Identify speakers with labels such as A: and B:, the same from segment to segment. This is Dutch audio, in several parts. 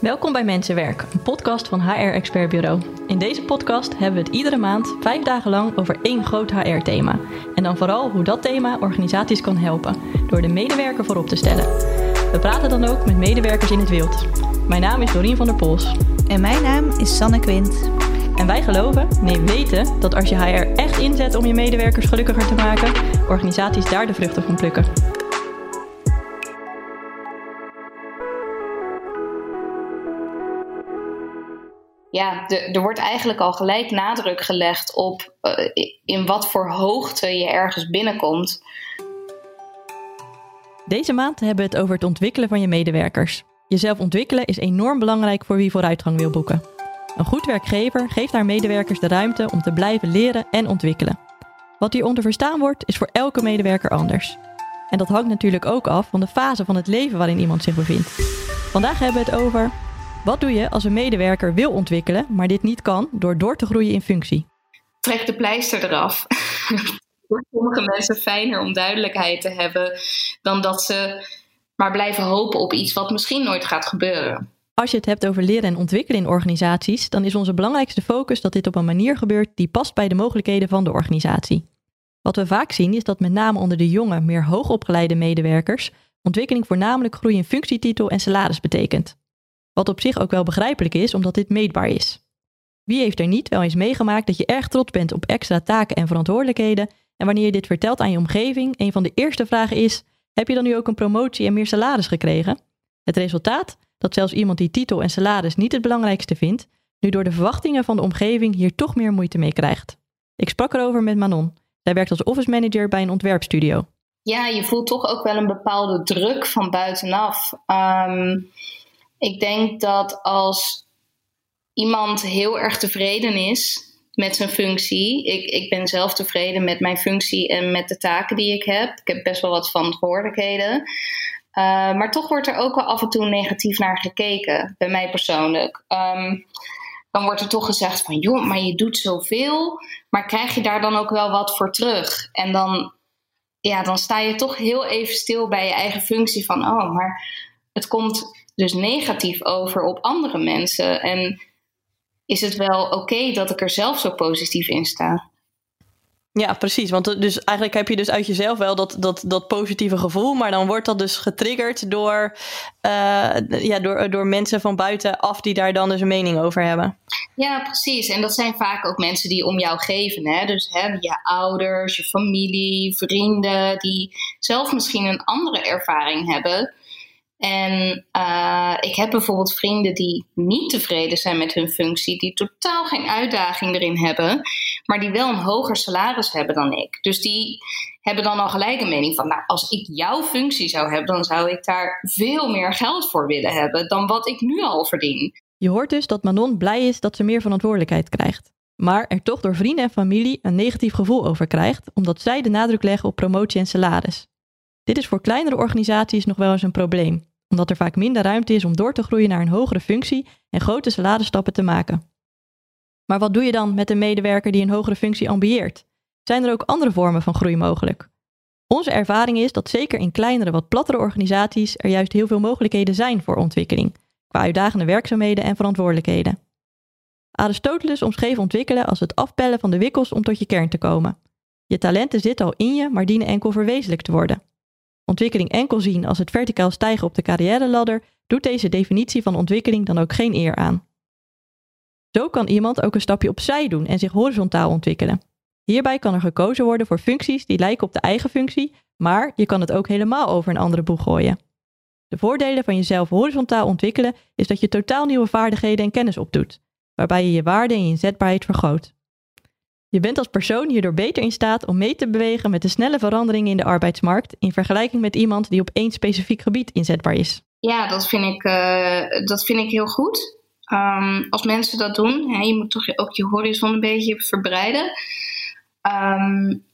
A: Welkom bij Mensenwerk, een podcast van HR Expert Bureau. In deze podcast hebben we het iedere maand vijf dagen lang over één groot HR-thema. En dan vooral hoe dat thema organisaties kan helpen, door de medewerker voorop te stellen. We praten dan ook met medewerkers in het wild. Mijn naam is Dorien van der Pols.
B: En mijn naam is Sanne Quint.
A: En wij geloven, nee weten, dat als je HR echt inzet om je medewerkers gelukkiger te maken, organisaties daar de vruchten van plukken.
C: Ja, er wordt eigenlijk al gelijk nadruk gelegd op uh, in wat voor hoogte je ergens binnenkomt.
A: Deze maand hebben we het over het ontwikkelen van je medewerkers. Jezelf ontwikkelen is enorm belangrijk voor wie vooruitgang wil boeken. Een goed werkgever geeft haar medewerkers de ruimte om te blijven leren en ontwikkelen. Wat hieronder verstaan wordt, is voor elke medewerker anders. En dat hangt natuurlijk ook af van de fase van het leven waarin iemand zich bevindt. Vandaag hebben we het over wat doe je als een medewerker wil ontwikkelen, maar dit niet kan door door te groeien in functie?
C: Trek de pleister eraf. Voor sommige mensen fijner om duidelijkheid te hebben dan dat ze maar blijven hopen op iets wat misschien nooit gaat gebeuren.
A: Als je het hebt over leren en ontwikkelen in organisaties, dan is onze belangrijkste focus dat dit op een manier gebeurt die past bij de mogelijkheden van de organisatie. Wat we vaak zien is dat met name onder de jonge, meer hoogopgeleide medewerkers ontwikkeling voornamelijk groei in functietitel en salaris betekent. Wat op zich ook wel begrijpelijk is, omdat dit meetbaar is. Wie heeft er niet wel eens meegemaakt dat je erg trots bent op extra taken en verantwoordelijkheden en wanneer je dit vertelt aan je omgeving, een van de eerste vragen is: heb je dan nu ook een promotie en meer salaris gekregen? Het resultaat? Dat zelfs iemand die titel en salaris niet het belangrijkste vindt, nu door de verwachtingen van de omgeving hier toch meer moeite mee krijgt. Ik sprak erover met Manon. Zij werkt als office manager bij een ontwerpstudio.
C: Ja, je voelt toch ook wel een bepaalde druk van buitenaf. Um, ik denk dat als iemand heel erg tevreden is met zijn functie. Ik, ik ben zelf tevreden met mijn functie en met de taken die ik heb. Ik heb best wel wat verantwoordelijkheden. Uh, maar toch wordt er ook wel af en toe negatief naar gekeken, bij mij persoonlijk. Um, dan wordt er toch gezegd van, joh, maar je doet zoveel, maar krijg je daar dan ook wel wat voor terug? En dan, ja, dan sta je toch heel even stil bij je eigen functie van, oh, maar het komt dus negatief over op andere mensen? En is het wel oké dat ik er zelf zo positief in sta?
A: Ja, precies. Want dus eigenlijk heb je dus uit jezelf wel dat, dat, dat positieve gevoel, maar dan wordt dat dus getriggerd door, uh, ja, door, door mensen van buitenaf die daar dan dus een mening over hebben.
C: Ja, precies. En dat zijn vaak ook mensen die om jou geven. Hè? Dus hè, je ouders, je familie, vrienden, die zelf misschien een andere ervaring hebben. En uh, ik heb bijvoorbeeld vrienden die niet tevreden zijn met hun functie, die totaal geen uitdaging erin hebben, maar die wel een hoger salaris hebben dan ik. Dus die hebben dan al gelijk een mening van, nou, als ik jouw functie zou hebben, dan zou ik daar veel meer geld voor willen hebben dan wat ik nu al verdien.
A: Je hoort dus dat Manon blij is dat ze meer verantwoordelijkheid krijgt. Maar er toch door vrienden en familie een negatief gevoel over krijgt, omdat zij de nadruk leggen op promotie en salaris. Dit is voor kleinere organisaties nog wel eens een probleem omdat er vaak minder ruimte is om door te groeien naar een hogere functie en grote salarisstappen te maken. Maar wat doe je dan met een medewerker die een hogere functie ambieert? Zijn er ook andere vormen van groei mogelijk? Onze ervaring is dat zeker in kleinere, wat plattere organisaties er juist heel veel mogelijkheden zijn voor ontwikkeling, qua uitdagende werkzaamheden en verantwoordelijkheden. Aristoteles omschreef ontwikkelen als het afpellen van de wikkels om tot je kern te komen. Je talenten zitten al in je, maar dienen enkel verwezenlijkt te worden. Ontwikkeling enkel zien als het verticaal stijgen op de carrière-ladder doet deze definitie van ontwikkeling dan ook geen eer aan. Zo kan iemand ook een stapje opzij doen en zich horizontaal ontwikkelen. Hierbij kan er gekozen worden voor functies die lijken op de eigen functie, maar je kan het ook helemaal over een andere boeg gooien. De voordelen van jezelf horizontaal ontwikkelen is dat je totaal nieuwe vaardigheden en kennis opdoet, waarbij je je waarde en je inzetbaarheid vergroot. Je bent als persoon hierdoor beter in staat om mee te bewegen met de snelle veranderingen in de arbeidsmarkt in vergelijking met iemand die op één specifiek gebied inzetbaar is.
C: Ja, dat vind ik, uh, dat vind ik heel goed. Um, als mensen dat doen, hè, je moet toch ook je horizon een beetje verbreiden. Um,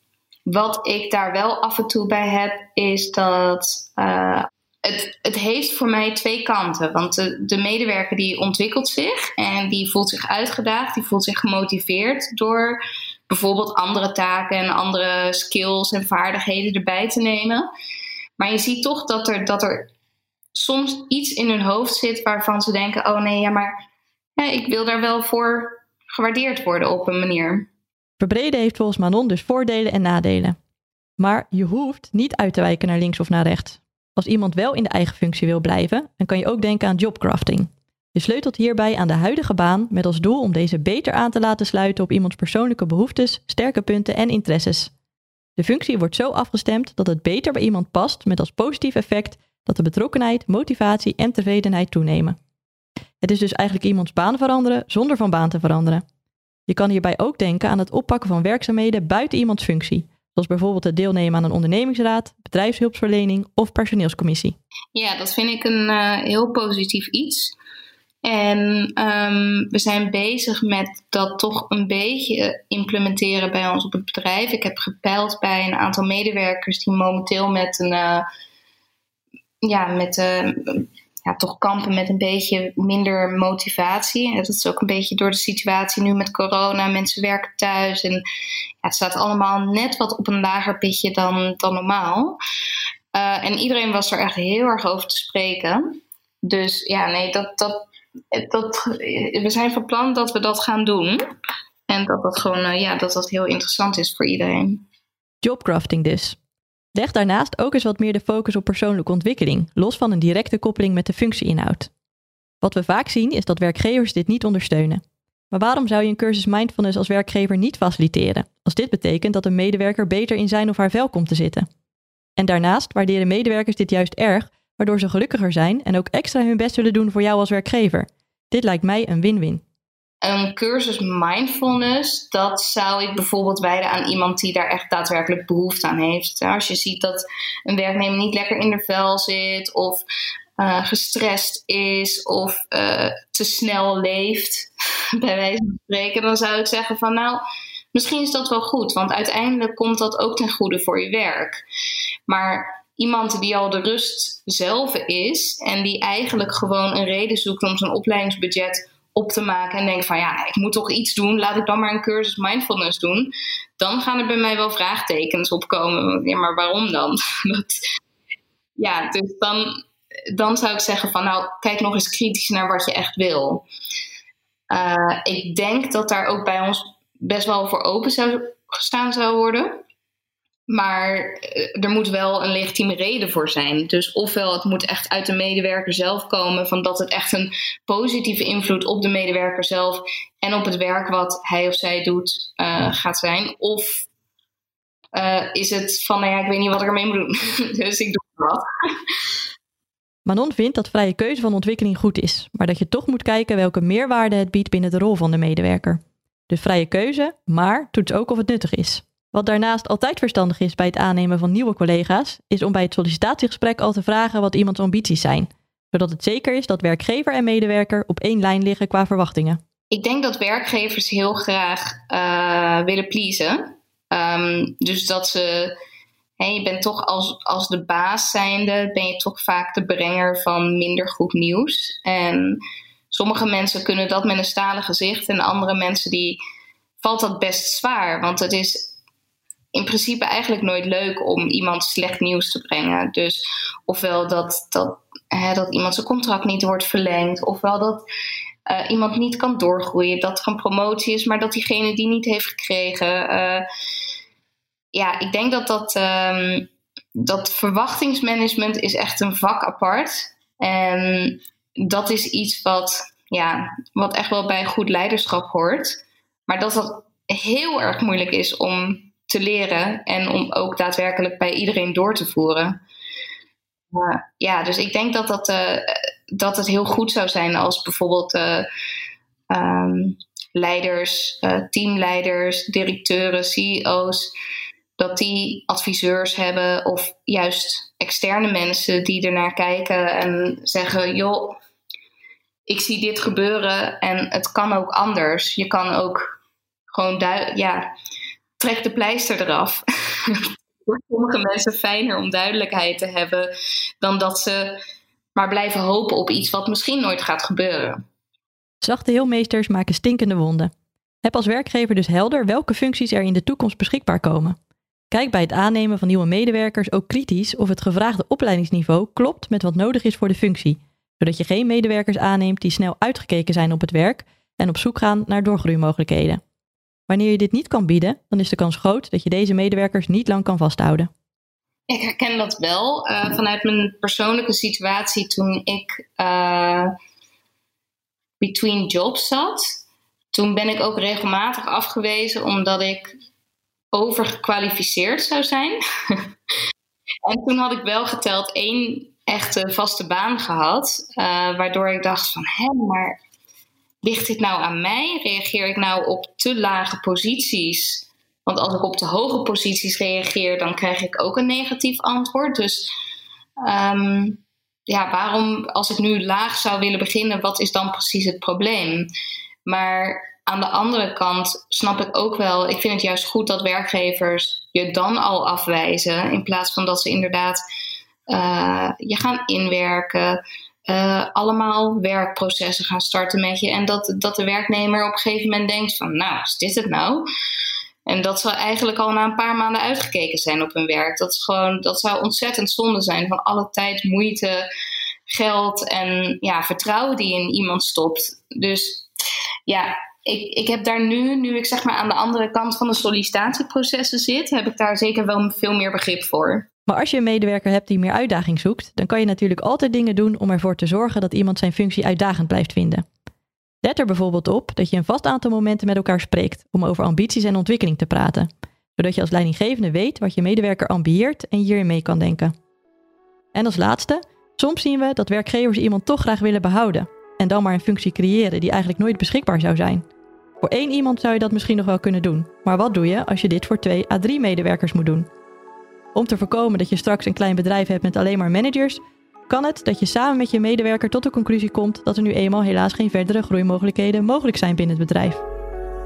C: wat ik daar wel af en toe bij heb, is dat uh, het, het heeft voor mij twee kanten. Want de, de, medewerker die ontwikkelt zich en die voelt zich uitgedaagd, die voelt zich gemotiveerd door bijvoorbeeld andere taken en andere skills en vaardigheden erbij te nemen. Maar je ziet toch dat er, dat er soms iets in hun hoofd zit waarvan ze denken: oh nee, ja, maar ik wil daar wel voor gewaardeerd worden op een manier.
A: Verbreden heeft volgens Manon dus voordelen en nadelen. Maar je hoeft niet uit te wijken naar links of naar rechts. Als iemand wel in de eigen functie wil blijven, dan kan je ook denken aan jobcrafting. Je sleutelt hierbij aan de huidige baan met als doel om deze beter aan te laten sluiten op iemands persoonlijke behoeftes, sterke punten en interesses. De functie wordt zo afgestemd dat het beter bij iemand past met als positief effect dat de betrokkenheid, motivatie en tevredenheid toenemen. Het is dus eigenlijk iemands baan veranderen zonder van baan te veranderen. Je kan hierbij ook denken aan het oppakken van werkzaamheden buiten iemands functie, zoals bijvoorbeeld het deelnemen aan een ondernemingsraad, bedrijfshulpverlening of personeelscommissie.
C: Ja, dat vind ik een uh, heel positief iets. En um, we zijn bezig met dat toch een beetje implementeren bij ons op het bedrijf. Ik heb gepeild bij een aantal medewerkers die momenteel met een. Uh, ja, met uh, ja, toch kampen met een beetje minder motivatie. Dat is ook een beetje door de situatie nu met corona. Mensen werken thuis en ja, het staat allemaal net wat op een lager pitje dan, dan normaal. Uh, en iedereen was er echt heel erg over te spreken. Dus ja, nee, dat, dat, we zijn van plan dat we dat gaan doen. En dat dat gewoon, uh, ja, dat dat heel interessant is voor iedereen.
A: Jobcrafting dus. Leg daarnaast ook eens wat meer de focus op persoonlijke ontwikkeling, los van een directe koppeling met de functieinhoud. Wat we vaak zien is dat werkgevers dit niet ondersteunen. Maar waarom zou je een cursus mindfulness als werkgever niet faciliteren, als dit betekent dat een medewerker beter in zijn of haar vel komt te zitten? En daarnaast waarderen medewerkers dit juist erg, waardoor ze gelukkiger zijn en ook extra hun best willen doen voor jou als werkgever. Dit lijkt mij een win-win
C: een cursus mindfulness, dat zou ik bijvoorbeeld wijden aan iemand die daar echt daadwerkelijk behoefte aan heeft. Als je ziet dat een werknemer niet lekker in de vel zit, of uh, gestrest is, of uh, te snel leeft, bij wijze van spreken, dan zou ik zeggen van nou, misschien is dat wel goed, want uiteindelijk komt dat ook ten goede voor je werk. Maar iemand die al de rust zelf is en die eigenlijk gewoon een reden zoekt om zijn opleidingsbudget op te maken en denk van ja, ik moet toch iets doen, laat ik dan maar een cursus mindfulness doen. Dan gaan er bij mij wel vraagtekens opkomen. Ja, maar waarom dan? Dat, ja, dus dan, dan zou ik zeggen van nou, kijk nog eens kritisch naar wat je echt wil. Uh, ik denk dat daar ook bij ons best wel voor open zou gestaan zou worden. Maar eh, er moet wel een legitieme reden voor zijn. Dus ofwel het moet echt uit de medewerker zelf komen, van dat het echt een positieve invloed op de medewerker zelf en op het werk wat hij of zij doet uh, gaat zijn. Of uh, is het van, nou ja, ik weet niet wat ik ermee moet doen. dus ik doe wat.
A: Manon vindt dat vrije keuze van ontwikkeling goed is, maar dat je toch moet kijken welke meerwaarde het biedt binnen de rol van de medewerker. Dus vrije keuze, maar toets ook of het nuttig is. Wat daarnaast altijd verstandig is bij het aannemen van nieuwe collega's, is om bij het sollicitatiegesprek al te vragen wat iemands ambities zijn, zodat het zeker is dat werkgever en medewerker op één lijn liggen qua verwachtingen.
C: Ik denk dat werkgevers heel graag uh, willen pleasen. Um, dus dat ze, je bent toch als, als de baas zijnde, ben je toch vaak de brenger van minder goed nieuws. En sommige mensen kunnen dat met een stalen gezicht en andere mensen die valt dat best zwaar. Want het is in principe eigenlijk nooit leuk om iemand slecht nieuws te brengen. Dus ofwel dat, dat, hè, dat iemand zijn contract niet wordt verlengd, ofwel dat uh, iemand niet kan doorgroeien, dat er een promotie is, maar dat diegene die niet heeft gekregen. Uh, ja, ik denk dat dat, um, dat verwachtingsmanagement is echt een vak apart. En dat is iets wat, ja, wat echt wel bij goed leiderschap hoort. Maar dat dat heel erg moeilijk is om te leren en om ook daadwerkelijk bij iedereen door te voeren. Ja, dus ik denk dat, dat, uh, dat het heel goed zou zijn als bijvoorbeeld uh, um, leiders, teamleiders, directeuren, CEO's, dat die adviseurs hebben of juist externe mensen die ernaar kijken en zeggen: joh, ik zie dit gebeuren en het kan ook anders. Je kan ook gewoon ja, trek de pleister eraf. Voor sommige mensen fijner om duidelijkheid te hebben dan dat ze maar blijven hopen op iets wat misschien nooit gaat gebeuren.
A: Zachte heelmeesters maken stinkende wonden. Heb als werkgever dus helder welke functies er in de toekomst beschikbaar komen. Kijk bij het aannemen van nieuwe medewerkers ook kritisch of het gevraagde opleidingsniveau klopt met wat nodig is voor de functie, zodat je geen medewerkers aanneemt die snel uitgekeken zijn op het werk en op zoek gaan naar doorgroeimogelijkheden. Wanneer je dit niet kan bieden, dan is de kans groot dat je deze medewerkers niet lang kan vasthouden.
C: Ik herken dat wel uh, vanuit mijn persoonlijke situatie toen ik uh, between jobs zat. Toen ben ik ook regelmatig afgewezen omdat ik overgekwalificeerd zou zijn. en toen had ik wel geteld één echte vaste baan gehad, uh, waardoor ik dacht van, hé, maar ligt dit nou aan mij? Reageer ik nou op te lage posities? Want als ik op de hoge posities reageer, dan krijg ik ook een negatief antwoord. Dus um, ja, waarom, als ik nu laag zou willen beginnen, wat is dan precies het probleem? Maar aan de andere kant snap ik ook wel, ik vind het juist goed dat werkgevers je dan al afwijzen, in plaats van dat ze inderdaad uh, je gaan inwerken, uh, allemaal werkprocessen gaan starten met je en dat, dat de werknemer op een gegeven moment denkt van, nou, is dit het nou? En dat ze eigenlijk al na een paar maanden uitgekeken zijn op hun werk. Dat, gewoon, dat zou ontzettend zonde zijn van alle tijd, moeite, geld en ja, vertrouwen die in iemand stopt. Dus ja, ik, ik heb daar nu, nu ik zeg maar aan de andere kant van de sollicitatieprocessen zit, heb ik daar zeker wel veel meer begrip voor.
A: Maar als je een medewerker hebt die meer uitdaging zoekt, dan kan je natuurlijk altijd dingen doen om ervoor te zorgen dat iemand zijn functie uitdagend blijft vinden. Let er bijvoorbeeld op dat je een vast aantal momenten met elkaar spreekt om over ambities en ontwikkeling te praten, zodat je als leidinggevende weet wat je medewerker ambieert en hierin mee kan denken. En als laatste, soms zien we dat werkgevers iemand toch graag willen behouden en dan maar een functie creëren die eigenlijk nooit beschikbaar zou zijn. Voor één iemand zou je dat misschien nog wel kunnen doen, maar wat doe je als je dit voor twee à drie medewerkers moet doen? Om te voorkomen dat je straks een klein bedrijf hebt met alleen maar managers, kan het dat je samen met je medewerker tot de conclusie komt dat er nu eenmaal helaas geen verdere groeimogelijkheden mogelijk zijn binnen het bedrijf.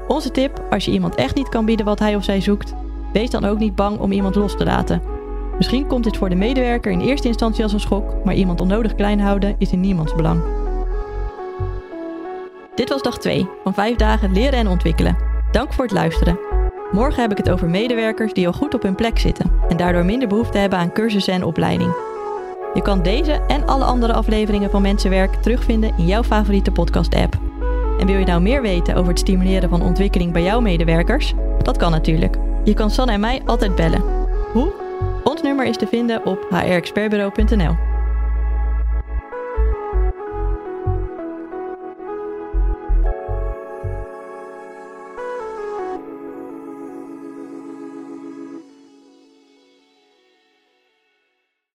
A: Onze tip, als je iemand echt niet kan bieden wat hij of zij zoekt, wees dan ook niet bang om iemand los te laten. Misschien komt dit voor de medewerker in eerste instantie als een schok, maar iemand onnodig klein houden is in niemands belang. Dit was dag 2 van 5 dagen leren en ontwikkelen. Dank voor het luisteren. Morgen heb ik het over medewerkers die al goed op hun plek zitten en daardoor minder behoefte hebben aan cursussen en opleiding. Je kan deze en alle andere afleveringen van Mensenwerk terugvinden in jouw favoriete podcast-app. En wil je nou meer weten over het stimuleren van ontwikkeling bij jouw medewerkers? Dat kan natuurlijk. Je kan Sanne en mij altijd bellen. Hoe? Ons nummer is te vinden op hrexpertbureau.nl.